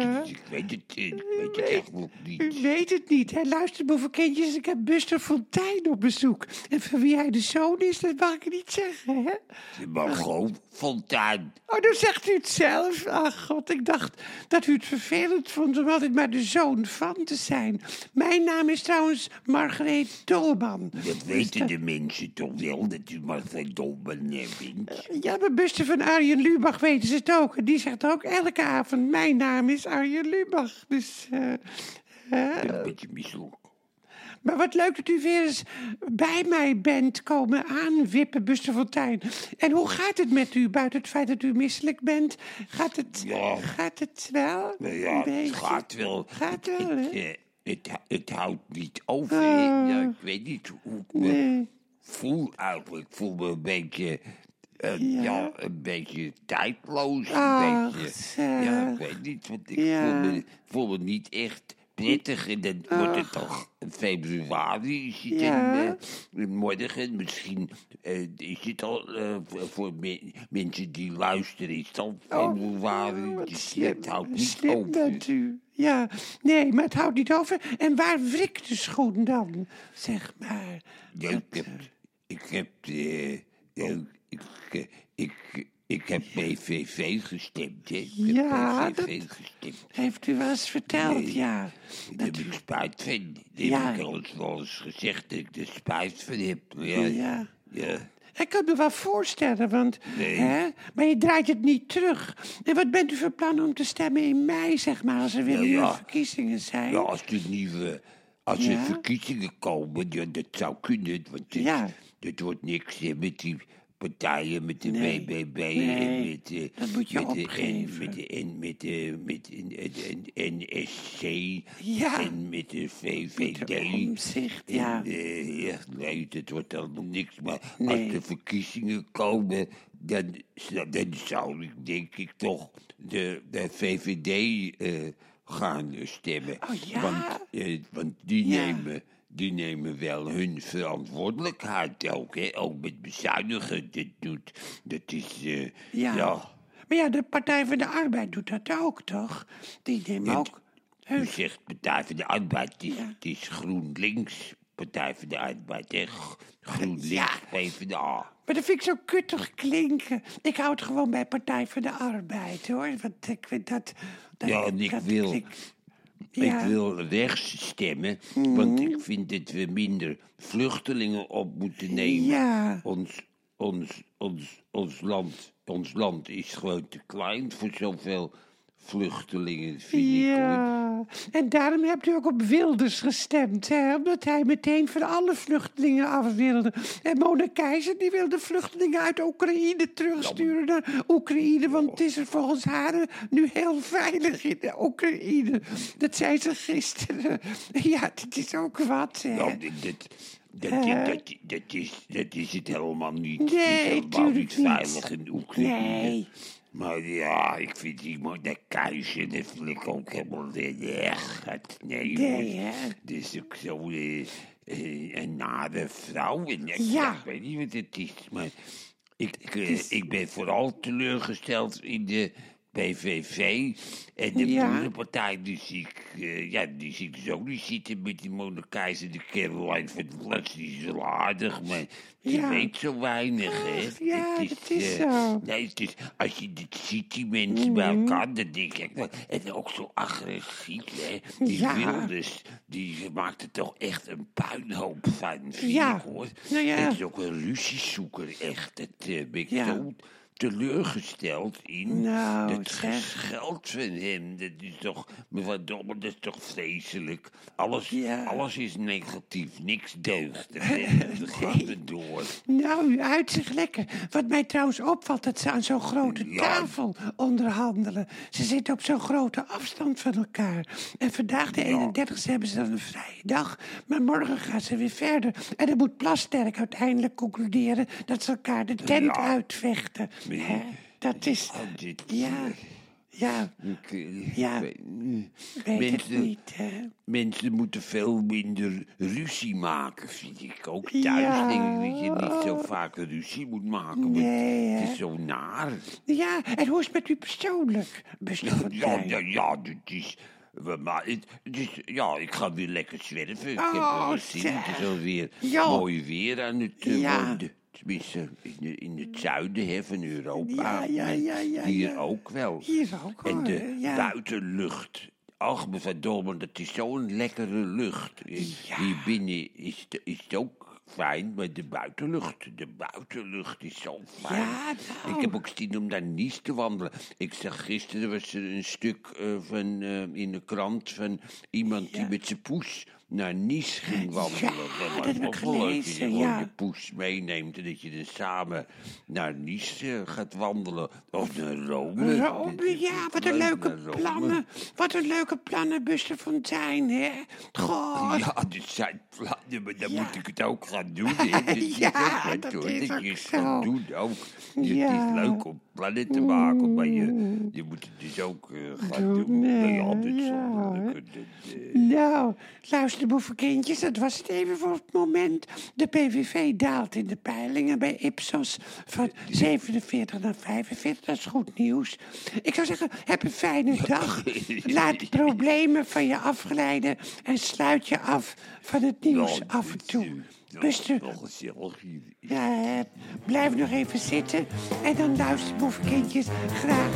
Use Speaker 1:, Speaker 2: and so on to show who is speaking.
Speaker 1: Ja.
Speaker 2: Weet
Speaker 1: U
Speaker 2: niet.
Speaker 1: weet het niet. Hij luistert boven kindjes. Ik heb Buster Fontijn op bezoek. En van wie hij de zoon is, dat mag ik niet zeggen, hè?
Speaker 2: Maar gewoon Fontijn.
Speaker 1: Oh, dan zegt u het zelf. Ach, god, ik dacht dat u het vervelend vond om altijd maar de zoon van te zijn. Mijn naam is trouwens Margreet Dolman.
Speaker 2: Dat weten de mensen toch wel, dat u maar geen domme eh, bent.
Speaker 1: Ja, maar Buster van Arjen Lubach weten ze het ook. En die zegt ook elke avond, mijn naam is Arjen Lubach. Dus, eh,
Speaker 2: Een beetje misselijk.
Speaker 1: maar wat leuk dat u weer eens bij mij bent komen aanwippen, Buster Fontijn. En hoe gaat het met u, buiten het feit dat u misselijk bent? Gaat het,
Speaker 2: Ja.
Speaker 1: gaat het wel?
Speaker 2: Nou ja, het gaat wel.
Speaker 1: Gaat
Speaker 2: Het-
Speaker 1: wel,
Speaker 2: het, eh, het, het houdt niet over. hè. Ja, ik weet niet hoe ik me
Speaker 1: Nee.
Speaker 2: voel eigenlijk. Ik voel me een beetje... eh, ja. een beetje tijdloos.
Speaker 1: Ach,
Speaker 2: een beetje, ja, ik weet niet. Want ik
Speaker 1: Ja.
Speaker 2: voel, me, voel me niet echt prettig. En dan wordt het toch februari. Is het
Speaker 1: Ja.
Speaker 2: eh, morgen. Misschien eh, is het al voor, voor me- mensen die luisteren. Is het al februari.
Speaker 1: Oh,
Speaker 2: Dus het houdt niet
Speaker 1: slim
Speaker 2: over.
Speaker 1: bent u. Ja, nee, maar het houdt niet over. En waar wrikt de schoen dan, zeg maar?
Speaker 2: Ja, ik heb, ik heb, ik, eh, ik, ik heb PVV gestemd, hè. Ik
Speaker 1: Ja,
Speaker 2: heb PVV
Speaker 1: dat-
Speaker 2: gestemd.
Speaker 1: Heeft u wel eens verteld,
Speaker 2: Nee.
Speaker 1: ja.
Speaker 2: Daar heb ik spijt van. Daar
Speaker 1: Ja.
Speaker 2: heb ik wel eens gezegd dat ik er spijt van heb. Ja,
Speaker 1: Ja.
Speaker 2: ja.
Speaker 1: Ik kan me wel voorstellen, want...
Speaker 2: Nee.
Speaker 1: Hè, maar je draait het niet terug. En wat bent u van plan om te stemmen in mei, zeg maar, als er weer
Speaker 2: Ja,
Speaker 1: nieuwe
Speaker 2: ja.
Speaker 1: verkiezingen zijn?
Speaker 2: Ja, als er nieuwe, als er verkiezingen komen, ja, dat zou kunnen. Want het. Dat wordt niks hè, met die partijen, met de
Speaker 1: Nee.
Speaker 2: BBB en met de,
Speaker 1: dat moet je
Speaker 2: met de,
Speaker 1: opgeven.
Speaker 2: en, met de, en met de, met de, en, NSC
Speaker 1: Ja.
Speaker 2: en met de VVD.
Speaker 1: Met de omzicht, ja.
Speaker 2: En, eh, ja, nee, dat wordt allemaal niks. Maar
Speaker 1: Nee.
Speaker 2: als er verkiezingen komen, dan, dan zou ik denk ik toch de, de VVD eh, gaan stemmen.
Speaker 1: Oh, ja?
Speaker 2: Want, eh, want die,
Speaker 1: Ja.
Speaker 2: nemen, die nemen wel hun verantwoordelijkheid ook. Hè? Ook met bezuinigen. Dat, doet, dat is... eh,
Speaker 1: Ja.
Speaker 2: ja.
Speaker 1: Maar ja, de Partij van de Arbeid doet dat ook, toch? Die nemen
Speaker 2: Ja,
Speaker 1: ook...
Speaker 2: U zegt Partij van de Arbeid, het is,
Speaker 1: Ja.
Speaker 2: het is GroenLinks. Partij van de Arbeid, hè? GroenLinks,
Speaker 1: Ja.
Speaker 2: PvdA.
Speaker 1: Maar dat vind ik zo kuttig klinken. Ik hou het gewoon bij Partij voor de Arbeid, hoor. Want ik vind dat... dat
Speaker 2: Ja, en ik
Speaker 1: dat
Speaker 2: wil-
Speaker 1: klinkt- Ja. Mhm.
Speaker 2: Ik wil rechts stemmen, want ik vind dat we minder vluchtelingen op moeten nemen.
Speaker 1: Ja.
Speaker 2: Ons, ons, ons, ons, land, ons land is gewoon te klein voor zoveel vluchtelingen.
Speaker 1: Ja, en daarom hebt u ook op Wilders gestemd, hè? Omdat hij meteen van alle vluchtelingen af wilde. En Mona Keizer, die wilde vluchtelingen uit Oekraïne terugsturen naar Oekraïne. Want het is er volgens haar nu heel veilig in de Oekraïne. Dat zei ze gisteren. Ja, dat is ook wat, hè?
Speaker 2: Nou, dat, dat, dat, dat, dat, dat is, dat is het helemaal niet. Het is
Speaker 1: Nee,
Speaker 2: helemaal
Speaker 1: tuurlijk
Speaker 2: niet
Speaker 1: niet.
Speaker 2: veilig in Oekraïne.
Speaker 1: Nee.
Speaker 2: Maar ja, ik vind die Keizer, dat vind ik ook helemaal. Het- Nee,
Speaker 1: Nee, hè?
Speaker 2: Is ook zo eh, eh, een nare vrouw. En, ik-
Speaker 1: Ja.
Speaker 2: Ik weet niet wat het is, maar ik, eh,
Speaker 1: is-
Speaker 2: ik ben vooral teleurgesteld in de PVV. En de
Speaker 1: Ja.
Speaker 2: Boerenpartij, die zie ik, eh, ja, die zie ik ook niet zitten met die Mona Keizer. De Caroline van Plas, die is wel aardig, maar
Speaker 1: Ja.
Speaker 2: weet zo weinig, hè.
Speaker 1: Ach, ja,
Speaker 2: Het
Speaker 1: dat is
Speaker 2: eh,
Speaker 1: zo.
Speaker 2: Nee, het is, als je dit ziet, die mensen bij
Speaker 1: Mhm.
Speaker 2: elkaar, dan denk ik, en ook zo agressief, hè. Die
Speaker 1: Ja.
Speaker 2: Wilders, die maakt er toch echt een puinhoop van, vind
Speaker 1: Ja.
Speaker 2: ik, hoor.
Speaker 1: Nou ja.
Speaker 2: Het is ook een ruziezoeker, echt. Dat eh, ben ik
Speaker 1: Ja.
Speaker 2: zo teleurgesteld in.
Speaker 1: Nou,
Speaker 2: dat geld van hem, dat is toch, mevrouw Dobbel, dat is toch vreselijk. Alles,
Speaker 1: Ja.
Speaker 2: alles is negatief, niks deugt. Dat, dat gaat er door.
Speaker 1: Nou, u uitzicht lekker. Wat mij trouwens opvalt, dat ze aan zo'n grote
Speaker 2: Ja.
Speaker 1: tafel onderhandelen. Ze zitten op zo'n grote afstand van elkaar. En vandaag, de 31ste, hebben ze dan een vrije dag. Maar morgen gaan ze weer verder. En dan moet Plasterk uiteindelijk concluderen dat ze elkaar de tent uitvechten. Hè? Dat is... Ja. Ja,
Speaker 2: Ik,
Speaker 1: Ja.
Speaker 2: weet,
Speaker 1: weet het
Speaker 2: mensen,
Speaker 1: niet, hè.
Speaker 2: mensen moeten veel minder ruzie maken, vind ik. Ook thuis
Speaker 1: Ja.
Speaker 2: denk ik dat je niet zo vaak ruzie moet maken. want
Speaker 1: Nee,
Speaker 2: het is zo naar.
Speaker 1: Ja, en hoe is het met u persoonlijk,
Speaker 2: Ja, ja, ja, dit is... Maar het, het is, ja, ik ga weer lekker zwerven. ik heb
Speaker 1: Oh,
Speaker 2: wel zin. Het is alweer
Speaker 1: Ja.
Speaker 2: mooi weer aan het eh,
Speaker 1: Ja.
Speaker 2: worden. Tenminste, in, de- in het zuiden hè, van Europa.
Speaker 1: Ja, ja, ja, ja,
Speaker 2: Hier ook wel.
Speaker 1: Hier ook
Speaker 2: En
Speaker 1: hoor,
Speaker 2: de buitenlucht. Ach, me verdomme, dat is zo'n lekkere lucht.
Speaker 1: Ja.
Speaker 2: Hier binnen is, is het ook fijn, maar de buitenlucht, de buitenlucht is zo fijn.
Speaker 1: Ja, nou.
Speaker 2: Ik heb ook zin om naar Nice te wandelen. Ik zag gisteren was er een stuk eh, van, eh, in de krant van iemand die met zijn poes naar Nice ging wandelen.
Speaker 1: dat heb ik
Speaker 2: ook wel leuk dat je
Speaker 1: ja.
Speaker 2: je poes meeneemt en dat je dan samen naar Nice eh, gaat wandelen. Of naar Rome.
Speaker 1: Rome,
Speaker 2: Dat is
Speaker 1: ja, wat een
Speaker 2: leuk,
Speaker 1: leuke plannen. Wat een leuke plannen, Buster Fontijn, hè? Goh,
Speaker 2: Ja, dit zijn plannen, maar dan
Speaker 1: Ja.
Speaker 2: moet ik het ook gaan doen. hè. Dat is
Speaker 1: Ja, dat is
Speaker 2: dat
Speaker 1: ook zo.
Speaker 2: doen ook. Je-
Speaker 1: Ja.
Speaker 2: Het is leuk om plannen te maken, maar je, je moet het dus ook eh, gaan
Speaker 1: Doen, hè,
Speaker 2: Nou ja, dat, eh,
Speaker 1: Nou, luister, boevenkindjes, dat was het even voor het moment. De PVV daalt in de peilingen bij Ipsos van 47 naar 45. Dat is goed nieuws. Ik zou zeggen, heb een fijne dag. Laat problemen van je afglijden en sluit je af van het nieuws
Speaker 2: ja,
Speaker 1: af en toe.
Speaker 2: Eh, ja,
Speaker 1: blijf nog even zitten. En dan luister, boevenkindjes, graag.